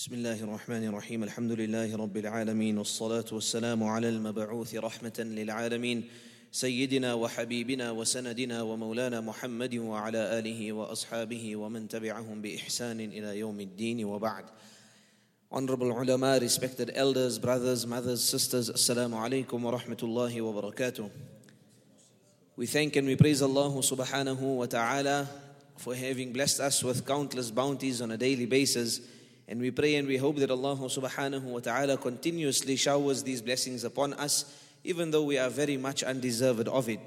بسم الله الرحمن الرحيم الحمد لله رب العالمين والصلاة والسلام على المبعوث رحمة للعالمين سيدنا وحبيبنا وسندنا ومولانا محمد وعلى آله وأصحابه ومن تبعهم بإحسان إلى يوم الدين وبعد Honorable ulama, respected elders, brothers, mothers, sisters, Assalamu alaikum wa rahmatullahi wa barakatuh. We thank and we praise Allah subhanahu wa ta'ala for having blessed us with countless bounties on a daily basis. And we pray and we hope that Allah subhanahu wa ta'ala continuously showers these blessings upon us, even though we are very much undeserved of it.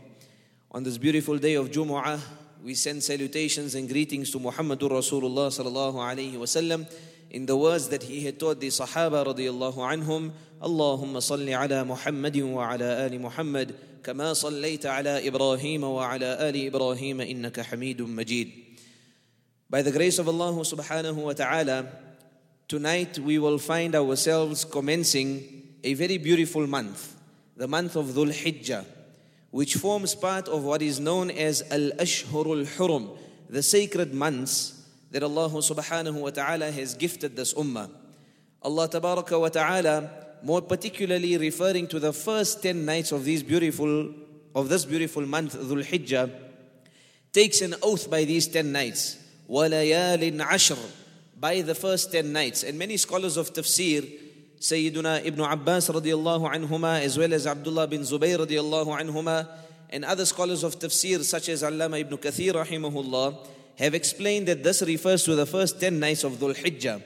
On this beautiful day of Jumu'ah, we send salutations and greetings to Muhammadur Rasulullah sallallahu alayhi wasallam in the words that he had taught the Sahaba radiyallahu anhum, Allahumma salli ala Muhammadin wa ala ali Muhammad, kama sallaita ala Ibrahim wa ala ali Ibrahim innaka hamidun majid. By the grace of Allah subhanahu wa ta'ala, tonight we will find ourselves commencing a very beautiful month, the month of Dhul Hijjah, which forms part of what is known as Al Ashhurul Hurum, the sacred months that Allah subhanahu wa ta'ala has gifted this ummah. Allah tabaraka wa ta'ala, more particularly referring to the first 10 nights of these beautiful of this beautiful month, Dhul Hijjah, takes an oath by these 10 nights. وَلَيَالٍ عَشْرٍ by the first 10 nights. And many scholars of tafsir, Sayyiduna Ibn Abbas radiallahu anhuma, as well as Abdullah bin Zubayr radiallahu anhuma, and other scholars of tafsir such as Allama ibn Kathir rahimahullah, have explained that this refers to the first 10 nights of Dhul Hijjah.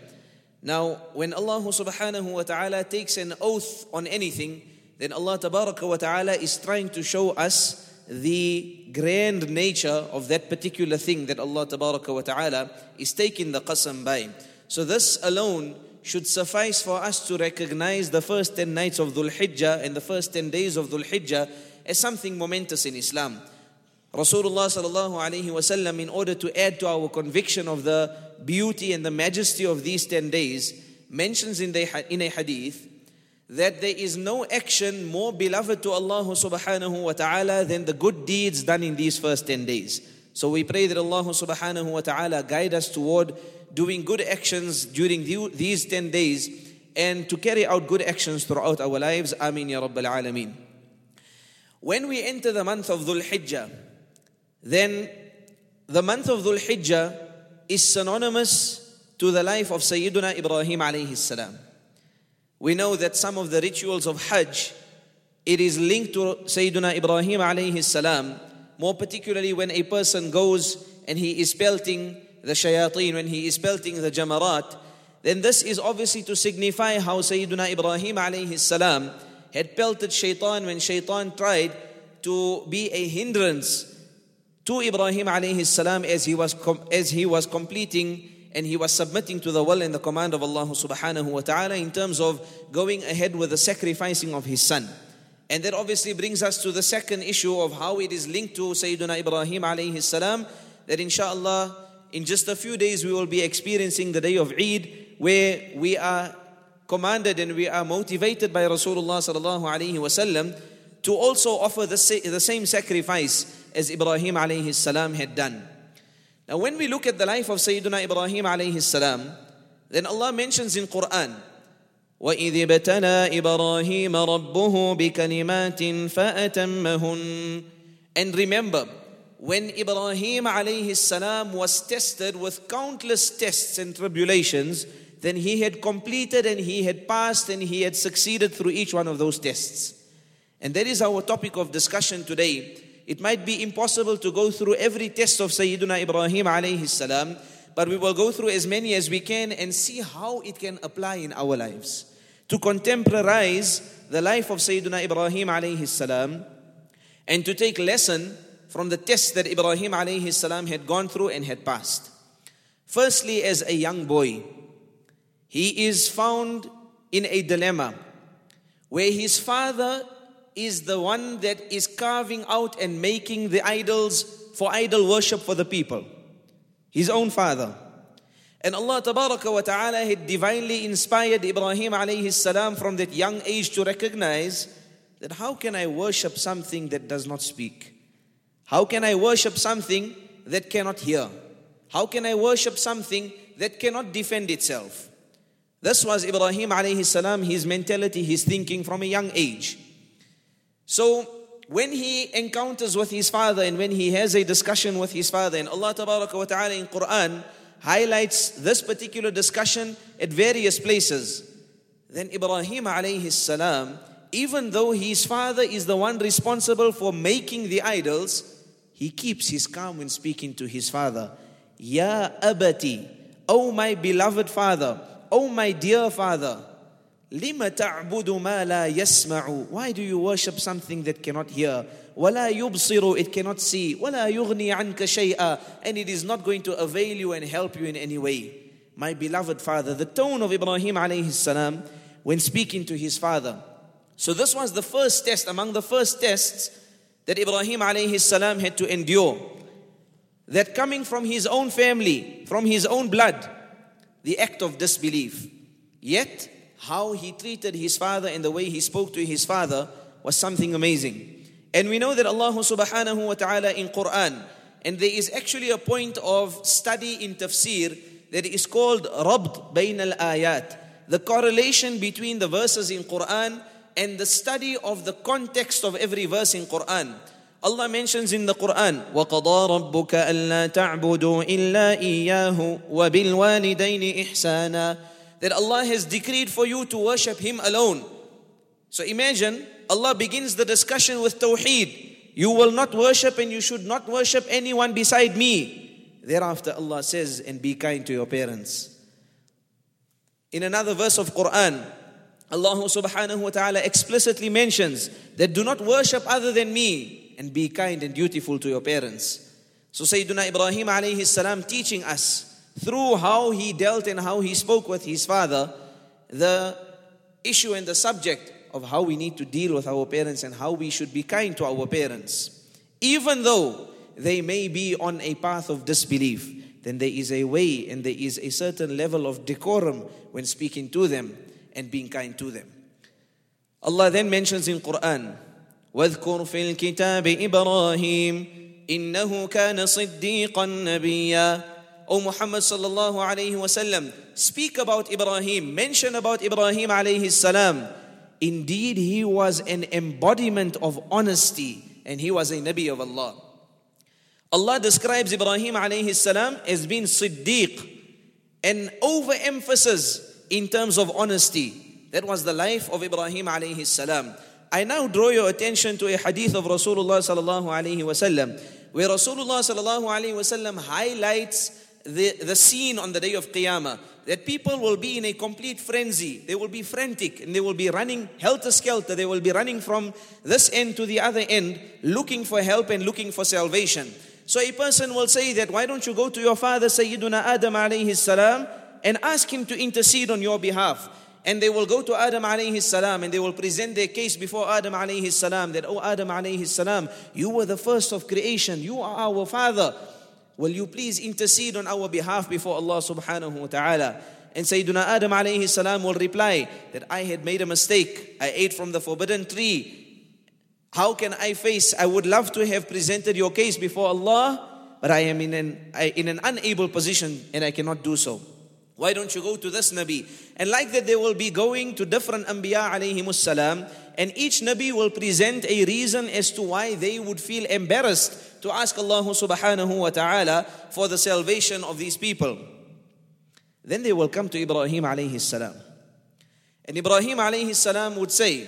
Now, when Allah subhanahu wa ta'ala takes an oath on anything, then Allah tabaraka wa ta'ala is trying to show us the grand nature of that particular thing that Allah wa ta'ala is taking the qasam by. So this alone should suffice for us to recognize the first 10 nights of Dhul Hijjah and the first 10 days of Dhul Hijjah as something momentous in Islam. Rasulullah sallallahu alaihi wasallam, in order to add to our conviction of the beauty and the majesty of these 10 days, mentions in, the, in a hadith that there is no action more beloved to Allah subhanahu wa ta'ala than the good deeds done in these first 10 days. So we pray that Allah subhanahu wa ta'ala guide us toward doing good actions during these 10 days and to carry out good actions throughout our lives. Amin ya Rabbal Alameen. When we enter the month of Dhul Hijjah, then the month of Dhul Hijjah is synonymous to the life of Sayyiduna Ibrahim alayhi salam. We know that some of the rituals of Hajj, it is linked to Sayyiduna Ibrahim alayhi salam, more particularly when a person goes and he is pelting the shayateen, when he is pelting the jamarat, then this is obviously to signify how Sayyiduna Ibrahim alayhi salam had pelted shaitan when shaitan tried to be a hindrance to Ibrahim alayhi salam as he was com- as he was completing and he was submitting to the will and the command of Allah subhanahu wa ta'ala in terms of going ahead with the sacrificing of his son. And that obviously brings us to the second issue of how it is linked to Sayyidina Ibrahim alayhi salam that inshallah in just a few days we will be experiencing the day of Eid where we are commanded and we are motivated by Rasulullah sallallahu alayhi wasallam to also offer the, the same sacrifice as Ibrahim alayhi salam had done. Now, when we look at the life of Sayyidina Ibrahim alayhi salam, then Allah mentions in Quran, وَإِذِ ابْتَلَى إِبْرَاهِيمَ رَبُّهُ بِكَلِمَاتٍ فَأَتَمَّهُنْ And remember, when Ibrahim alayhi salam was tested with countless tests and tribulations, then he had completed and he had passed and he had succeeded through each one of those tests. And that is our topic of discussion today. It might be impossible to go through every test of Sayyidina Ibrahim alayhi salam, but we will go through as many as we can and see how it can apply in our lives. To contemporize the life of Sayyidina Ibrahim alayhi salam and to take lesson from the tests that Ibrahim alayhi salam had gone through and had passed. Firstly, as a young boy, he is found in a dilemma where his father is the one that is carving out and making the idols for idol worship for the people. His own father. And Allah wa ta'ala had divinely inspired Ibrahim alayhi salam from that young age to recognize that how can I worship something that does not speak? How can I worship something that cannot hear? How can I worship something that cannot defend itself? This was Ibrahim alayhi salam, his mentality, his thinking from a young age. So when he encounters with his father and when he has a discussion with his father, and Allah wa ta'ala in Quran highlights this particular discussion at various places, then Ibrahim alayhi salam, even though his father is the one responsible for making the idols, he keeps his calm when speaking to his father. Ya abati, O my beloved father, O my dear father, lima ta'budu ma la yasma'u. Why do you worship something that cannot hear? ولا يبصر, it cannot see. ولا يغني عنك شيئا, and it is not going to avail you and help you in any way. My beloved father, the tone of Ibrahim alayhi salam when speaking to his father. So this was the first test among the first tests that Ibrahim alayhi salam had to endure. That coming from his own family, from his own blood, the act of disbelief. Yet, how he treated his father and the way he spoke to his father was something amazing. And we know that Allah subhanahu wa ta'ala in Quran, and there is actually a point of study in tafsir that is called Rabd Bain al Ayat, the correlation between the verses in Quran and the study of the context of every verse in Quran. Allah mentions in the Quran, وَقَضَى رَبُّكَ أَلَّا تَعْبُدُوا إِلَّا إِيَّاهُ وَبِالْوَالِدَيْنِ إِحْسَانًا that Allah has decreed for you to worship Him alone. So imagine, Allah begins the discussion with Tawheed. You will not worship and you should not worship anyone beside me. Thereafter Allah says, and be kind to your parents. In another verse of Quran, Allah subhanahu wa ta'ala explicitly mentions that do not worship other than me and be kind and dutiful to your parents. So Sayyidina Ibrahim alayhi salam teaching us through how he dealt and how he spoke with his father the issue and the subject of how we need to deal with our parents and how we should be kind to our parents. Even though they may be on a path of disbelief, then there is a way and there is a certain level of decorum when speaking to them and being kind to them. Allah then mentions in Quran واذكر في الكتاب إبراهيم إنه كان صديقا نبيا O Muhammad sallallahu alayhi wasallam, speak about Ibrahim, mention about Ibrahim alayhi salam. Indeed, he was an embodiment of honesty and he was a Nabi of Allah. Allah describes Ibrahim alayhi salam as being Siddiq, an overemphasis in terms of honesty. That was the life of Ibrahim alayhi salam. I now draw your attention to a hadith of Rasulullah sallallahu alaihi wasallam, where Rasulullah sallallahu alaihi wasallam highlights the, the scene on the day of Qiyamah that people will be in a complete frenzy. They will be frantic and they will be running helter skelter. They will be running from this end to the other end, looking for help and looking for salvation. So a person will say that, why don't you go to your father, Sayyiduna Adam alayhi salam, and ask him to intercede on your behalf? and they will go to Adam alayhi salam and they will present their case before Adam alayhi salam that, oh Adam alayhi salam, you were the first of creation, you are our father. Will you please intercede on our behalf before Allah subhanahu wa ta'ala? And Sayyiduna Adam alayhi salam will reply that I had made a mistake. I ate from the forbidden tree. How can I face? I would love to have presented your case before Allah, but I am in an, in an unable position and I cannot do so. Why don't you go to this Nabi? And like that, they will be going to different Anbiya alayhimus and each Nabi will present a reason as to why they would feel embarrassed to ask Allah subhanahu wa ta'ala for the salvation of these people. Then they will come to Ibrahim alayhi salam. And Ibrahim alayhi salam would say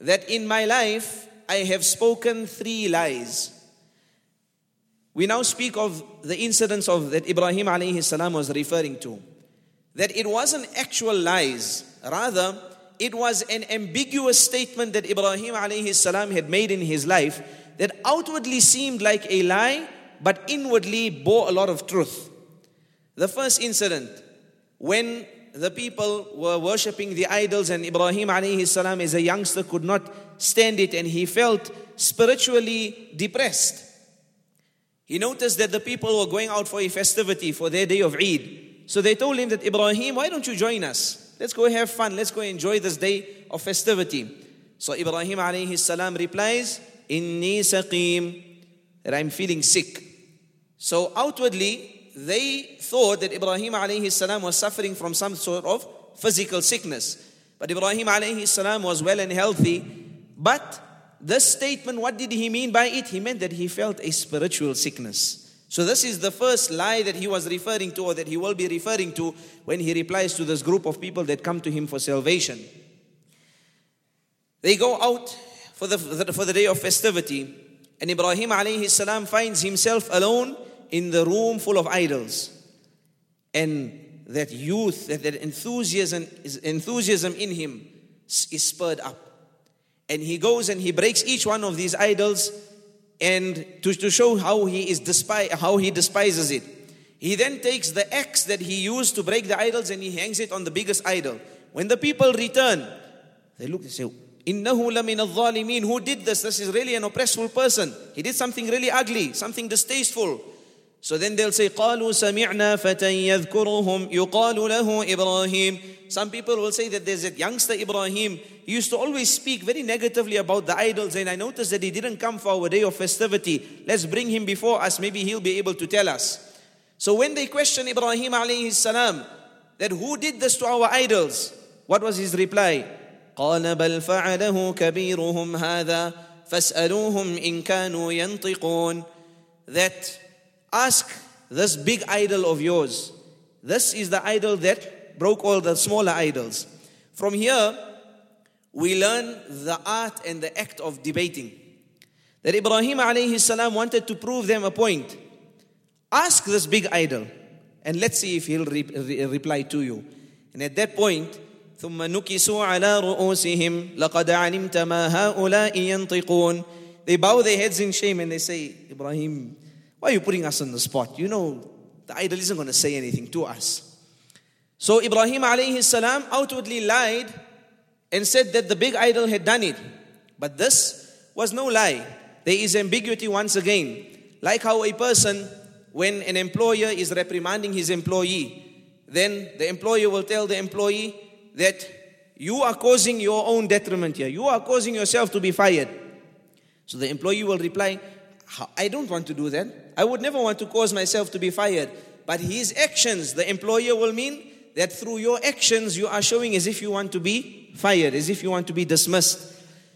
that in my life I have spoken three lies. We now speak of the incidents of that Ibrahim alayhi salam was referring to. That it wasn't actual lies, rather it was an ambiguous statement that Ibrahim alayhi salam had made in his life that outwardly seemed like a lie, but inwardly bore a lot of truth. The first incident, when the people were worshipping the idols and Ibrahim alayhi salam as a youngster could not stand it and he felt spiritually depressed. He noticed that the people were going out for a festivity for their day of Eid. So they told him that Ibrahim, why don't you join us? Let's go have fun. Let's go enjoy this day of festivity. So Ibrahim alayhi salam replies, Inni saqim, that I'm feeling sick. So outwardly, they thought that Ibrahim alayhi salam was suffering from some sort of physical sickness. But Ibrahim alayhi salam was well and healthy. But this statement, what did he mean by it? He meant that he felt a spiritual sickness. So, this is the first lie that he was referring to, or that he will be referring to when he replies to this group of people that come to him for salvation. They go out for the, for the day of festivity, and Ibrahim alayhi salam finds himself alone in the room full of idols. And that youth, that, that enthusiasm, enthusiasm in him is spurred up. And he goes and he breaks each one of these idols and to, to show how he is despise, how he despises it. He then takes the axe that he used to break the idols and he hangs it on the biggest idol. When the people return, they look and say, Innahu lamin al Who did this? This is really an oppressful person. He did something really ugly, something distasteful. So then they'll say, قالوا سمعنا فتى يذكرهم يقال له إبراهيم. Some people will say that there's a youngster Ibrahim. He used to always speak very negatively about the idols, and I noticed that he didn't come for our day of festivity. Let's bring him before us. Maybe he'll be able to tell us. So when they question Ibrahim alayhi salam, that who did this to our idols? What was his reply? قال بل فعله كبيرهم هذا فاسألوهم إن كانوا ينطقون that Ask this big idol of yours. This is the idol that broke all the smaller idols. From here, we learn the art and the act of debating. That Ibrahim alayhi salam wanted to prove them a point. Ask this big idol and let's see if he'll re- re- reply to you. And at that point, ثم نكسوا على رؤوسهم لقد علمت ما هؤلاء ينطقون They bow their heads in shame and they say, Ibrahim, why are you putting us on the spot? You know, the idol isn't going to say anything to us. So Ibrahim alayhi salam outwardly lied and said that the big idol had done it. But this was no lie. There is ambiguity once again. Like how a person, when an employer is reprimanding his employee, then the employer will tell the employee that you are causing your own detriment here. You are causing yourself to be fired. So the employee will reply, I don't want to do that. I would never want to cause myself to be fired. But his actions, the employer will mean that through your actions, you are showing as if you want to be fired, as if you want to be dismissed.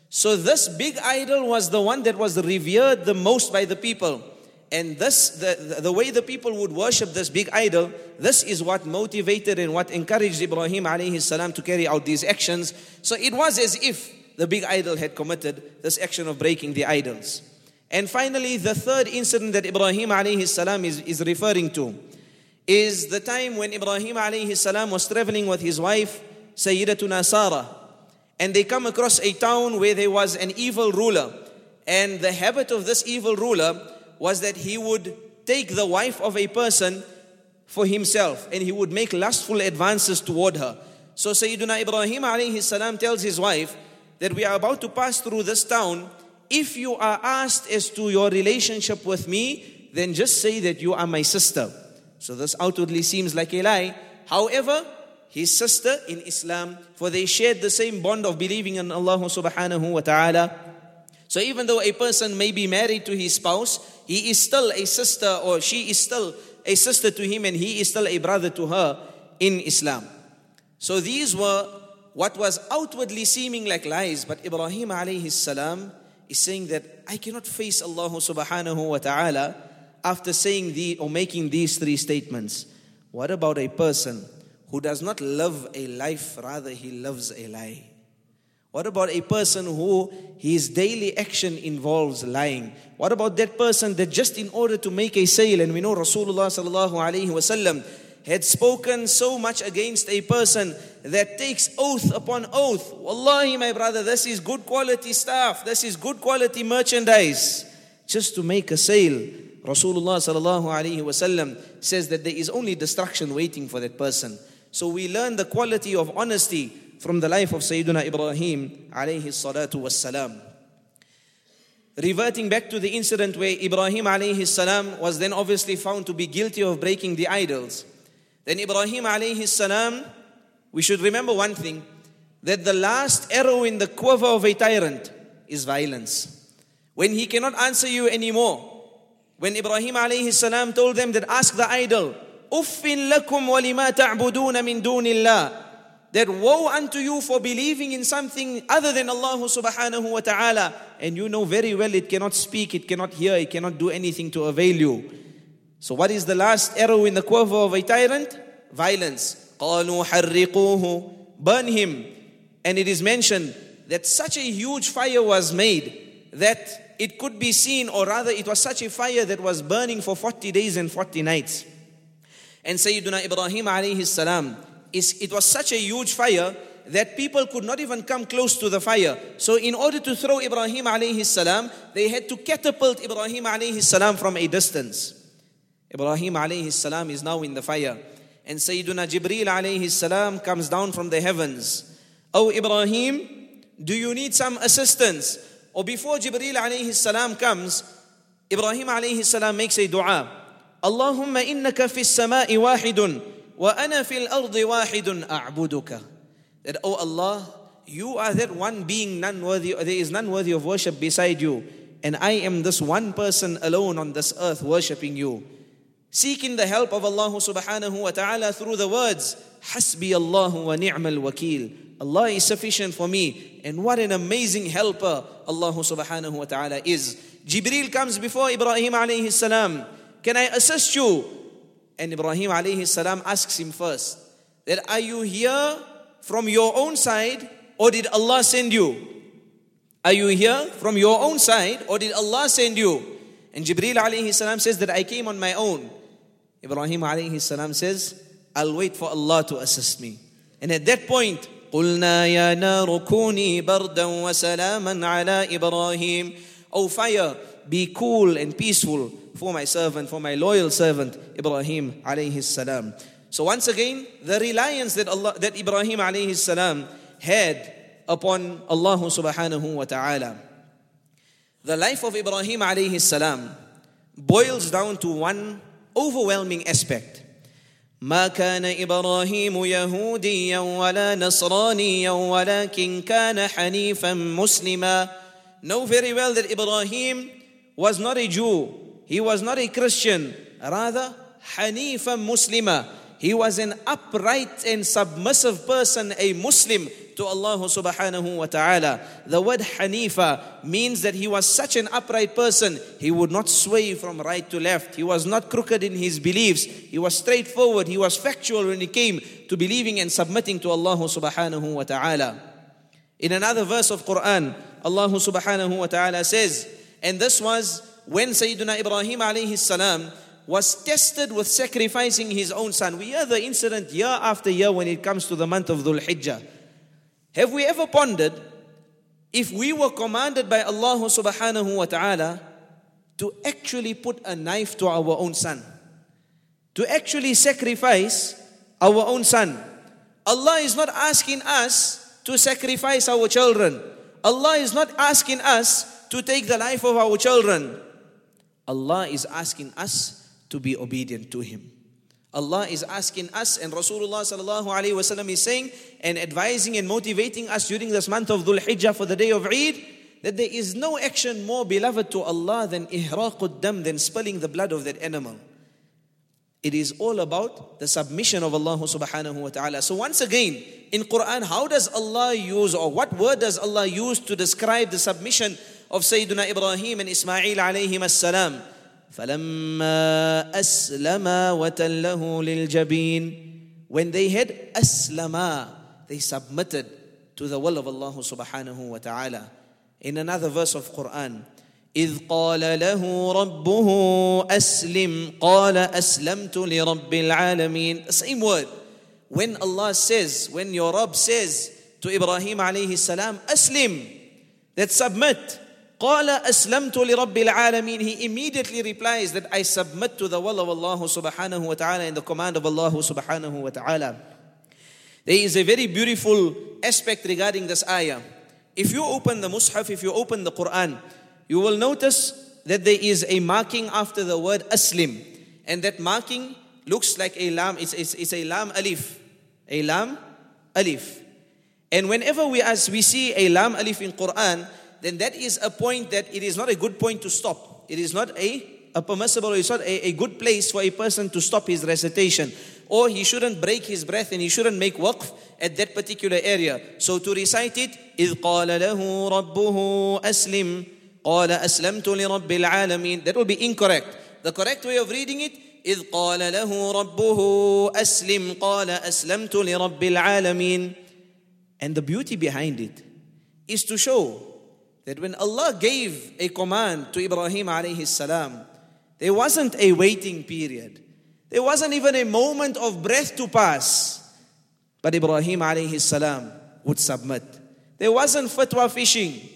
So, this big idol was the one that was revered the most by the people. And this, the, the way the people would worship this big idol, this is what motivated and what encouraged Ibrahim alayhi salam to carry out these actions. So it was as if the big idol had committed this action of breaking the idols. And finally, the third incident that Ibrahim alayhi salam is, is referring to is the time when Ibrahim alayhi salam was traveling with his wife, Sayyidatuna Sarah. And they come across a town where there was an evil ruler. And the habit of this evil ruler was that he would take the wife of a person for himself and he would make lustful advances toward her. So Sayyiduna Ibrahim alayhi salam tells his wife that we are about to pass through this town if you are asked as to your relationship with me, then just say that you are my sister. So this outwardly seems like a lie. However, his sister in Islam, for they shared the same bond of believing in Allah subhanahu wa ta'ala. So even though a person may be married to his spouse, he is still a sister or she is still a sister to him and he is still a brother to her in Islam. So these were what was outwardly seeming like lies, but Ibrahim alayhi salam is saying that I cannot face Allah subhanahu wa ta'ala after saying the or making these three statements. What about a person who does not love a life, rather he loves a lie? What about a person who his daily action involves lying? What about that person that just in order to make a sale, and we know Rasulullah sallallahu alaihi wasallam had spoken so much against a person that takes oath upon oath. Wallahi, my brother, this is good quality stuff. This is good quality merchandise. Just to make a sale. Rasulullah sallallahu alaihi wasallam says that there is only destruction waiting for that person. So we learn the quality of honesty from the life of Sayyidina Ibrahim. Reverting back to the incident where Ibrahim salam was then obviously found to be guilty of breaking the idols. Then Ibrahim alayhi salam, we should remember one thing that the last arrow in the quiver of a tyrant is violence. When he cannot answer you anymore, when Ibrahim alayhi salam told them that ask the idol, Uffin lakum walima ta'buduna min dunillah. that woe unto you for believing in something other than Allah subhanahu wa ta'ala. And you know very well it cannot speak, it cannot hear, it cannot do anything to avail you. So what is the last arrow in the quiver of a tyrant? Violence. قَالُوا حَرِّقُوهُ Burn him. And it is mentioned that such a huge fire was made that it could be seen, or rather it was such a fire that was burning for 40 days and 40 nights. And Sayyidina Ibrahim alayhi salam, it was such a huge fire that people could not even come close to the fire. So in order to throw Ibrahim alayhi salam, they had to catapult Ibrahim alayhi salam from a distance. Ibrahim alayhi salam is now in the fire. And Sayyiduna Jibreel alayhi salam comes down from the heavens. Oh Ibrahim, do you need some assistance? Or before Jibreel alayhi salam comes, Ibrahim alayhi salam makes a dua. Allahumma innaka fi samai wahidun wa ana fil ardi wahidun a'buduka. That, oh Allah, you are that one being none worthy, there is none worthy of worship beside you. And I am this one person alone on this earth worshipping you. Seeking the help of Allah subhanahu wa ta'ala through the words, Hasbi Allahu wa ni'mal wakil. Allah is sufficient for me. And what an amazing helper Allah subhanahu wa ta'ala is. Jibril comes before Ibrahim alayhi salam. Can I assist you? And Ibrahim alayhi salam asks him first, that are you here from your own side or did Allah send you? Are you here from your own side or did Allah send you? And Jibril alayhi salam says that I came on my own. Ibrahim alayhi salam says, I'll wait for Allah to assist me. And at that point, قلنا يا نار كوني بردا وسلاما على إبراهيم O fire, be cool and peaceful for my servant, for my loyal servant, Ibrahim alayhi salam. So once again, the reliance that Allah, that Ibrahim alayhi salam had upon Allah subhanahu wa ta'ala. The life of Ibrahim alayhi salam boils down to one overwhelming aspect. ما كان ابراهيم يهوديا ولا نصرانيا ولكن كان حنيفا مسلما Know very well that Ibrahim was not a Jew, he was not a Christian, rather حنيفا مسلما He was an upright and submissive person, a Muslim to Allah subhanahu wa ta'ala. The word Hanifa means that he was such an upright person, he would not sway from right to left. He was not crooked in his beliefs. He was straightforward. He was factual when it came to believing and submitting to Allah subhanahu wa ta'ala. In another verse of Quran, Allah subhanahu wa ta'ala says, and this was when Sayyidina Ibrahim alayhi salam was tested with sacrificing his own son. We hear the incident year after year when it comes to the month of Dhul Hijjah. Have we ever pondered if we were commanded by Allah subhanahu wa ta'ala to actually put a knife to our own son? To actually sacrifice our own son. Allah is not asking us to sacrifice our children. Allah is not asking us to take the life of our children. Allah is asking us to be obedient to Him. Allah is asking us, and Rasulullah sallallahu alaihi wasallam is saying and advising and motivating us during this month of Dhul Hijjah for the day of Eid that there is no action more beloved to Allah than ihraqud dam, than spilling the blood of that animal. It is all about the submission of Allah subhanahu wa ta'ala. So once again, in Quran, how does Allah use or what word does Allah use to describe the submission of Sayyidina Ibrahim and Ismail alayhim as-salam? فلما أسلما وتله للجبين when they had aslama they submitted to the will of Allah subhanahu wa ta'ala in another verse of Quran إذ قال له ربه أسلم قال أسلمت لرب العالمين the same word when Allah says when your Rabb says to Ibrahim alayhi salam أسلم that submit قال أسلمت لرب العالمين. He immediately replies that I submit to the will of Allah subhanahu wa ta'ala and the command of Allah subhanahu wa ta'ala. There is a very beautiful aspect regarding this ayah. If you open the Mus'haf, if you open the Quran, you will notice that there is a marking after the word aslim. And that marking looks like a lam, it's, it's, it's a lam alif. A lam alif. And whenever we, as we see a lam alif in Quran, then that is a point that it is not a good point to stop. It is not a, a permissible, it's not a, a good place for a person to stop his recitation. or he shouldn't break his breath and he shouldn't make waqf at that particular area. So to recite it, إِذْ قَالَ لَهُ رَبُّهُ أَسْلِمْ قَالَ أَسْلَمْتُ لِرَبِّ الْعَالَمِينَ That will be incorrect. The correct way of reading it, إِذْ قَالَ لَهُ رَبُّهُ أَسْلِمْ قَالَ أَسْلَمْتُ لِرَبِّ الْعَالَمِينَ And the beauty behind it is to show that when Allah gave a command to Ibrahim alayhi salam, there wasn't a waiting period. There wasn't even a moment of breath to pass. But Ibrahim alayhi salam would submit. There wasn't fatwa fishing.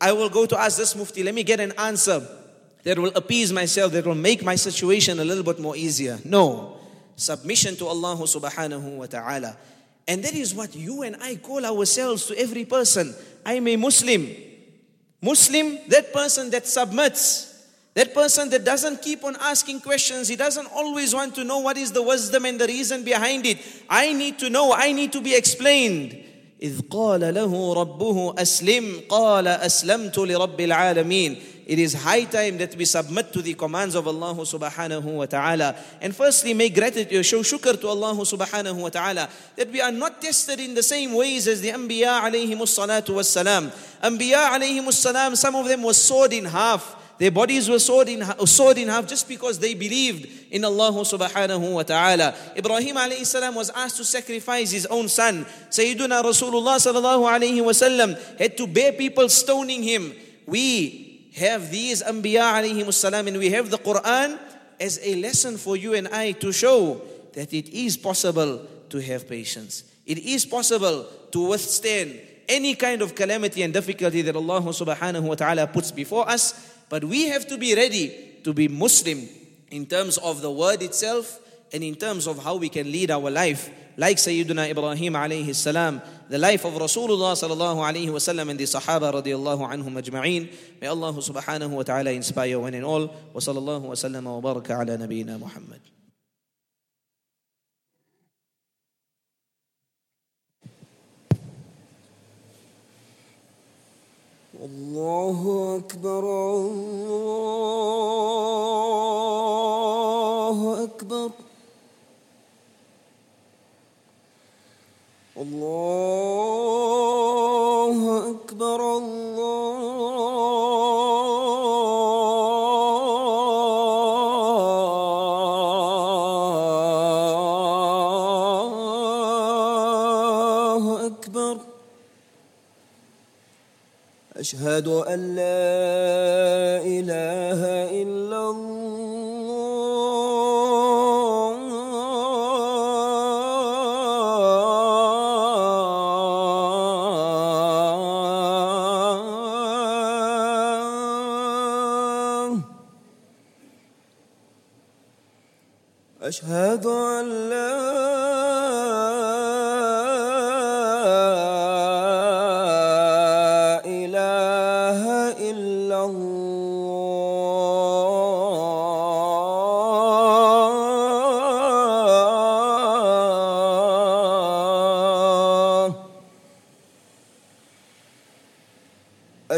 I will go to ask this mufti, let me get an answer that will appease myself, that will make my situation a little bit more easier. No. Submission to Allah subhanahu wa ta'ala. And that is what you and I call ourselves to every person. I am a Muslim. Muslim, that person that submits. That person that doesn't keep on asking questions, he doesn't always want to know what is the wisdom and the reason behind it. I need to know, I need to be explained. إذ قال له ربه أسلم قال أسلمت لرب العالمين it is high time that we submit to the commands of Allah subhanahu wa ta'ala. And firstly, make gratitude, show shukr to Allah subhanahu wa ta'ala that we are not tested in the same ways as the Anbiya alayhi salatu was salam. Anbiya alayhi salam, some of them were sawed in half. Their bodies were sawed in, sawed in half just because they believed in Allah subhanahu wa ta'ala. Ibrahim alayhi salam was asked to sacrifice his own son. Sayyiduna Rasulullah sallallahu alayhi wa sallam had to bear people stoning him. We have these Anbiya alayhi salam and we have the Quran as a lesson for you and I to show that it is possible to have patience. It is possible to withstand any kind of calamity and difficulty that Allah subhanahu wa ta'ala puts before us. But we have to be ready to be Muslim in terms of the word itself and in terms of how we can lead our life like Sayyidina Ibrahim alayhi salam, the life of Rasulullah sallallahu alayhi wasallam and the Sahaba radiyallahu anhum ajma'een. May Allah subhanahu wa ta'ala inspire one and all. Wa sallallahu wa sallam wa baraka ala nabiyyina Muhammad. الله أكبر الله أشهد أن لا إله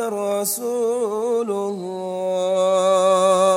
رسول الله.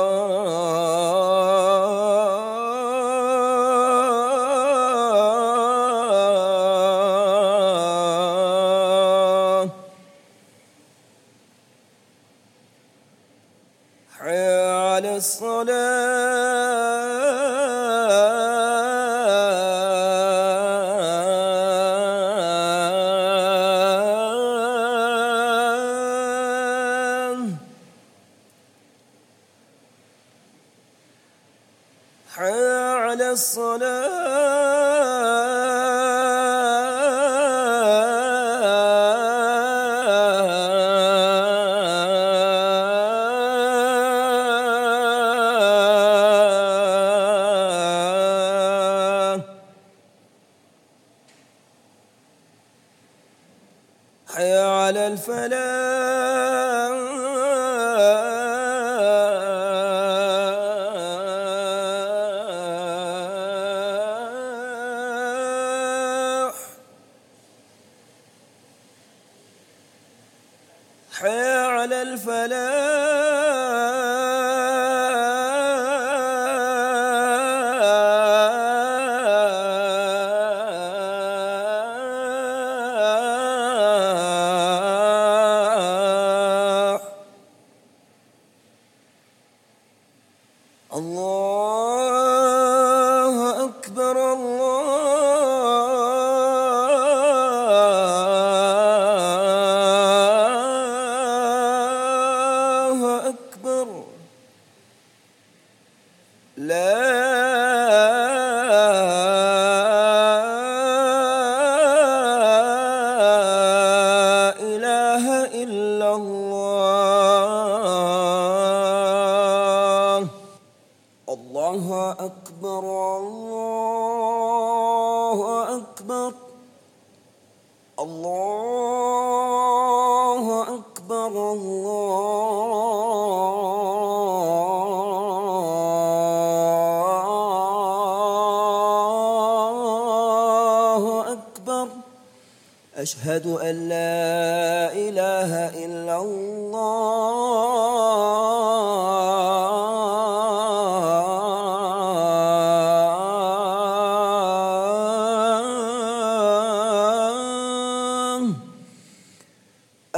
حي على الفلاح.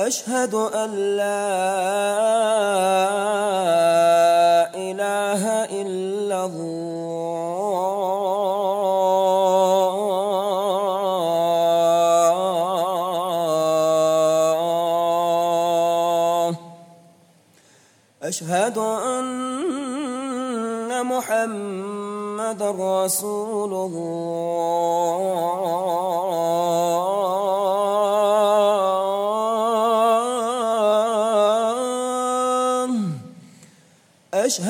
أشهد أن لا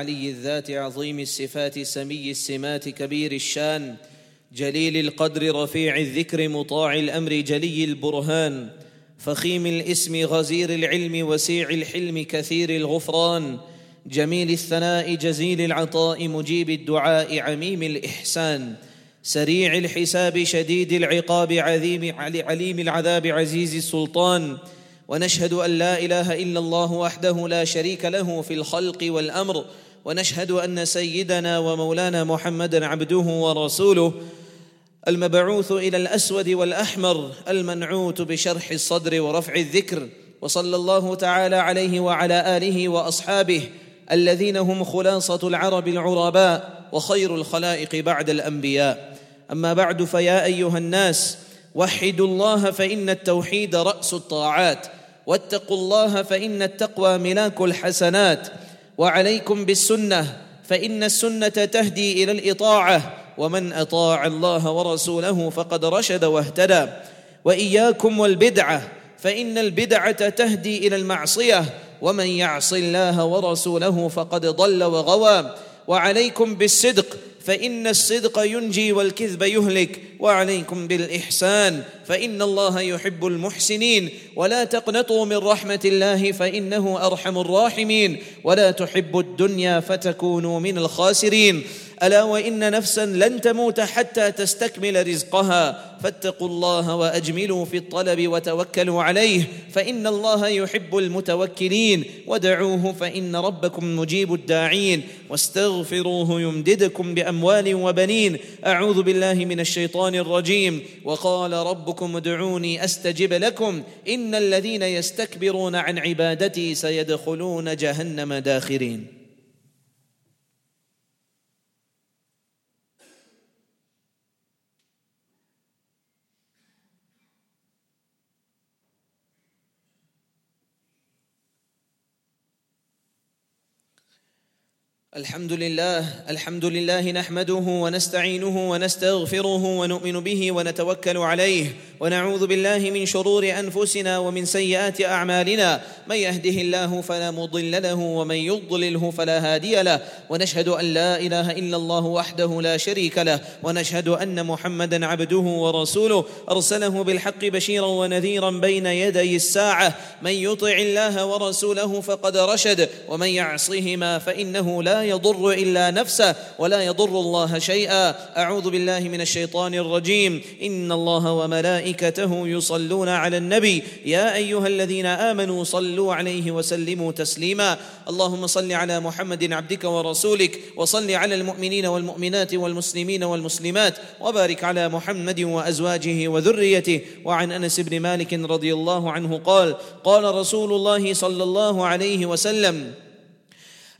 علي الذات عظيم الصفات سمي السمات كبير الشان جليل القدر رفيع الذكر مطاع الأمر جلي البرهان فخيم الاسم غزير العلم وسيع الحلم كثير الغفران جميل الثناء جزيل العطاء مجيب الدعاء عميم الإحسان سريع الحساب شديد العقاب عظيم عليم العذاب عزيز السلطان ونشهد أن لا إله إلا الله وحده لا شريك له في الخلق والأمر ونشهد أن سيدنا ومولانا محمدا عبده ورسوله المبعوث إلى الأسود والأحمر المنعوت بشرح الصدر ورفع الذكر وصلى الله تعالى عليه وعلى آله وأصحابه الذين هم خلاصة العرب العرباء وخير الخلائق بعد الأنبياء. أما بعد فيا أيها الناس وحدوا الله فإن التوحيد رأس الطاعات واتقوا الله فإن التقوى ملاك الحسنات وعليكم بالسنة فإن السنة تهدي إلى الإطاعة ومن أطاع الله ورسوله فقد رشد واهتدى. وإياكم والبدعة فإن البدعة تهدي إلى المعصية ومن يعص الله ورسوله فقد ضل وغوى. وعليكم بالصدق فإن الصدق ينجي والكذب يهلك وعليكم بالإحسان فإن الله يحب المحسنين. ولا تقنطوا من رحمة الله فإنه أرحم الراحمين. ولا تحبوا الدنيا فتكونوا من الخاسرين. ألا وإن نفسا لن تموت حتى تستكمل رزقها. فاتقوا الله وأجملوا في الطلب وتوكلوا عليه. فإن الله يحب المتوكلين. ودعوه فإن ربكم مجيب الداعين. واستغفروه يمددكم باموال وبنين. أعوذ بالله من الشيطان الرجيم. وقال ربكم ادعوني أستجب لكم. إن الذين يستكبرون عن عبادتي سيدخلون جهنم داخرين. الحمد لله الحمد لله نحمده ونستعينه ونستغفره ونؤمن به ونتوكل عليه ونعوذ بالله من شرور أنفسنا ومن سيئات أعمالنا. من يهده الله فلا مضل له ومن يضلله فلا هادي له. ونشهد أن لا إله إلا الله وحده لا شريك له. ونشهد أن محمدا عبده ورسوله. أرسله بالحق بشيرا ونذيرا بين يدي الساعة. من يطع الله ورسوله فقد رشد. ومن يعصهما فإنه لا يضر إلا نفسه ولا يضر الله شيئا. أعوذ بالله من الشيطان الرجيم. إن الله وملائكته يصلون على النبي. يا أيها الذين آمنوا صلوا عليه وسلموا تسليما. اللهم صل على محمد عبدك ورسولك وصل على المؤمنين والمؤمنات والمسلمين والمسلمات وبارك على محمد وأزواجه وذريته. وعن أنس بن مالك رضي الله عنه قال قال رسول الله صلى الله عليه وسلم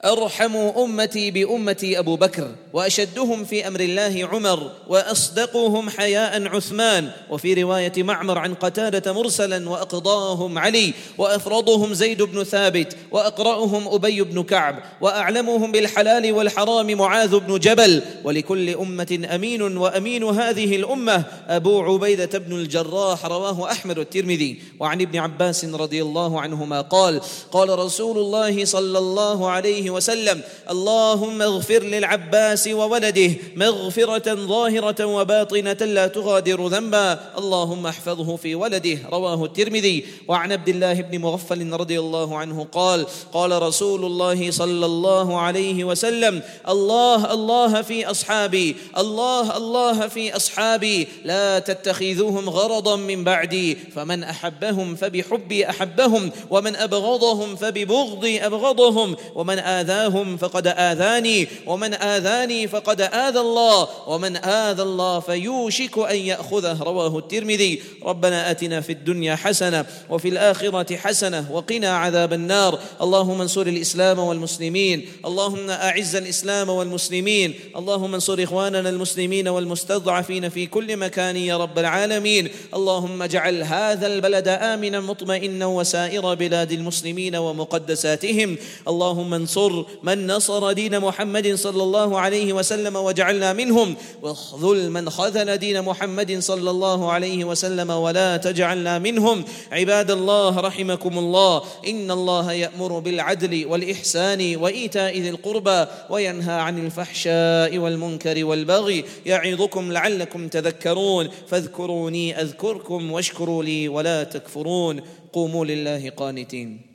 أرحم أمتي بأمتي أبو بكر وأشدهم في أمر الله عمر وأصدقهم حياء عثمان وفي رواية معمر عن قتادة مرسلا وأقضاهم علي وأفرضهم زيد بن ثابت وأقرأهم أبي بن كعب وأعلمهم بالحلال والحرام معاذ بن جبل ولكل أمة أمين وأمين هذه الأمة. أبو عبيدة بن الجراح رواه أحمد والترمذي وعن ابن عباس رضي الله عنهما قال قال رسول الله صلى الله عليه وسلم اللهم اغفر للعباس وولده مغفرة ظاهرة وباطنة لا تغادر ذنبا اللهم احفظه في ولده. رواه الترمذي. وعن عبد الله بن مغفل رضي الله عنه قال قال رسول الله صلى الله عليه وسلم الله الله في أصحابي الله الله في أصحابي لا تتخذوهم غرضا من بعدي فمن أحبهم فبحبي أحبهم ومن أبغضهم فببغضي أبغضهم ومن آذاهم فقد آذاني ومن آذاني فقد آذى الله ومن آذى الله فيوشك أن يأخذه. رواه الترمذي. ربنا آتنا في الدنيا حسنة وفي الآخرة حسنة وقنا عذاب النار. اللهم انصر الإسلام والمسلمين. اللهم أعز الإسلام والمسلمين. اللهم انصر إخواننا المسلمين والمستضعفين في كل مكان يا رب العالمين. اللهم اجعل هذا البلد آمنا مطمئنا وسائر بلاد المسلمين ومقدساتهم. اللهم انصر من نصر دين محمد صلى الله عليه وسلم واجعلنا منهم واخذل من خذل دين محمد صلى الله عليه وسلم ولا تجعلنا منهم. عباد الله رحمكم الله إن الله يأمر بالعدل والإحسان وإيتاء ذي القربى وينهى عن الفحشاء والمنكر والبغي يعظكم لعلكم تذكرون. فاذكروني أذكركم واشكروا لي ولا تكفرون. قوموا لله قانتين.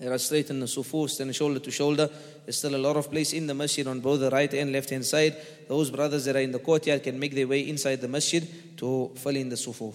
They are straight in the sufuf, standing shoulder to shoulder. There's still a lot of place in the masjid on both the right and left hand side. Those brothers that are in the courtyard can make their way inside the masjid to fill in the sufuf.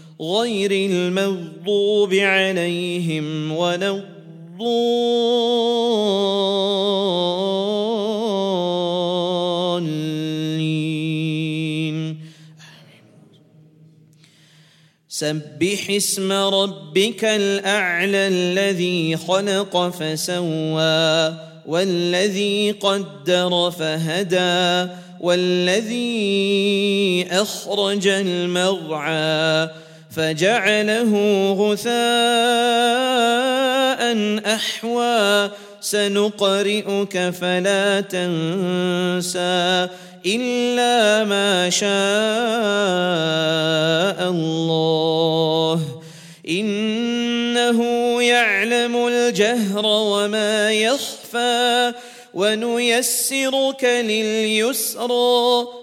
غير المغضوب عليهم ولا الضالين. سبح اسم ربك الأعلى الذي خلق فسوى والذي قدر فهدى والذي أخرج المرعى. فجعله غثاء أحوى. سنقرئك فلا تنسى إلا ما شاء الله. إنه يعلم الجهر وما يخفى ونيسرك لليسرى.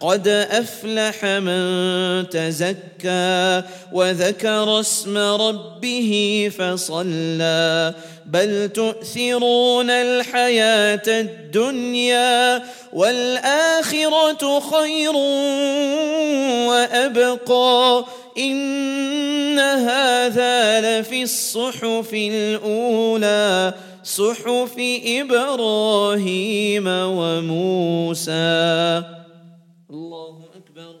قد أفلح من تزكى وذكر اسم ربه فصلى. بل تؤثرون الحياة الدنيا والآخرة خير وأبقى. إن هذا لفي الصحف الأولى صحف إبراهيم وموسى الله أكبر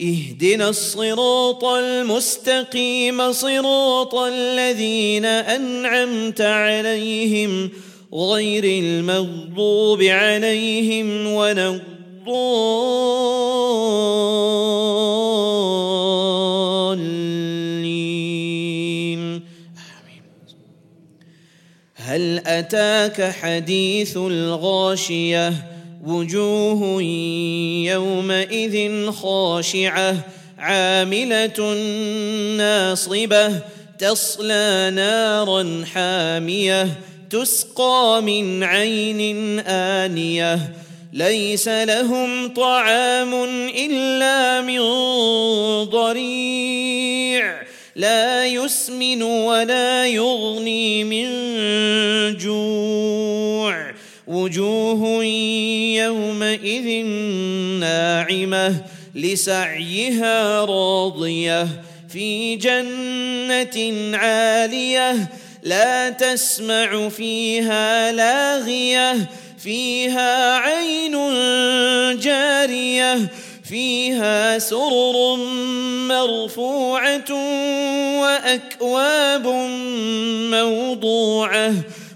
اهدنا الصراط المستقيم صراط الذين أنعمت عليهم غير المغضوب عليهم ولا الضالين. هل أتاك حديث الغاشية؟ وجوه يومئذ خاشعة عاملة ناصبة تصلى نارا حامية تسقى من عين آنية. ليس لهم طعام إلا من ضريع لا يسمن ولا يغني من جوع. وجوه يومئذ ناعمة لسعيها راضية في جنة عالية لا تسمع فيها لاغية فيها عين جارية فيها سرر مرفوعة وأكواب موضوعة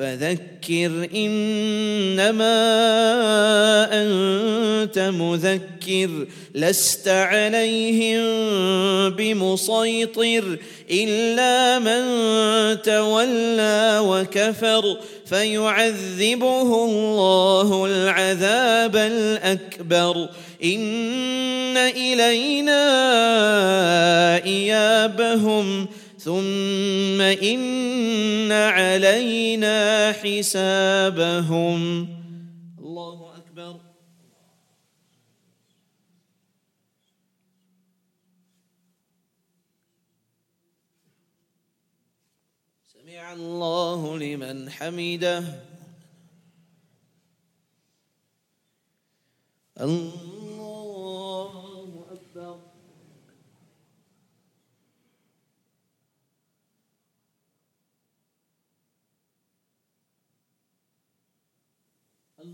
فذكر إنما أنت مذكر لست عليهم بمسيطر إلا من تولى وكفر فيعذبه الله العذاب الأكبر. إن إلينا إيابهم. ثم ان علينا حسابهم الله أكبر. سمع الله لمن حمده. الله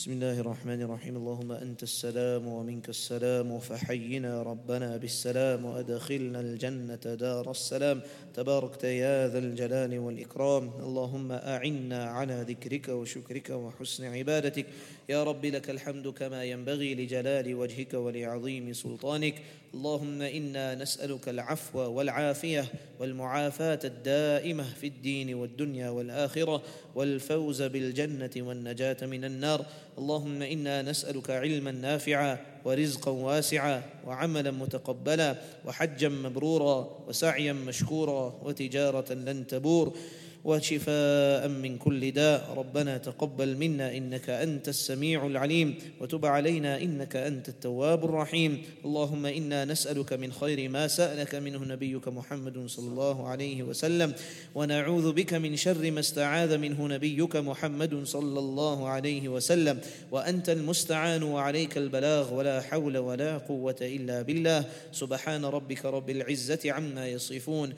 بسم الله الرحمن الرحيم اللهم أنت السلام ومنك السلام فحينا ربنا بالسلام وأدخلنا الجنة دار السلام تباركت يا ذا الجلال والإكرام اللهم أعنا على ذكرك وشكرك وحسن عبادتك يا رب لك الحمد كما ينبغي لجلال وجهك ولعظيم سلطانك اللهم إنا نسألك العفو والعافية والمعافاة الدائمة في الدين والدنيا والآخرة والفوز بالجنة والنجاة من النار. اللهم إنا نسألك علما نافعا ورزقا واسعا وعملا متقبلا وحجا مبرورا وسعيا مشكورا وتجارة لن تبور. وشفاء من كل داء. ربنا تقبل منا إنك أنت السميع العليم وتب علينا إنك أنت التواب الرحيم. اللهم إنا نسألك من خير ما سألك منه نبيك محمد صلى الله عليه وسلم ونعوذ بك من شر ما استعاذ منه نبيك محمد صلى الله عليه وسلم. وأنت المستعان وعليك البلاغ ولا حول ولا قوة إلا بالله. سبحان ربك رب العزة عما يصفون.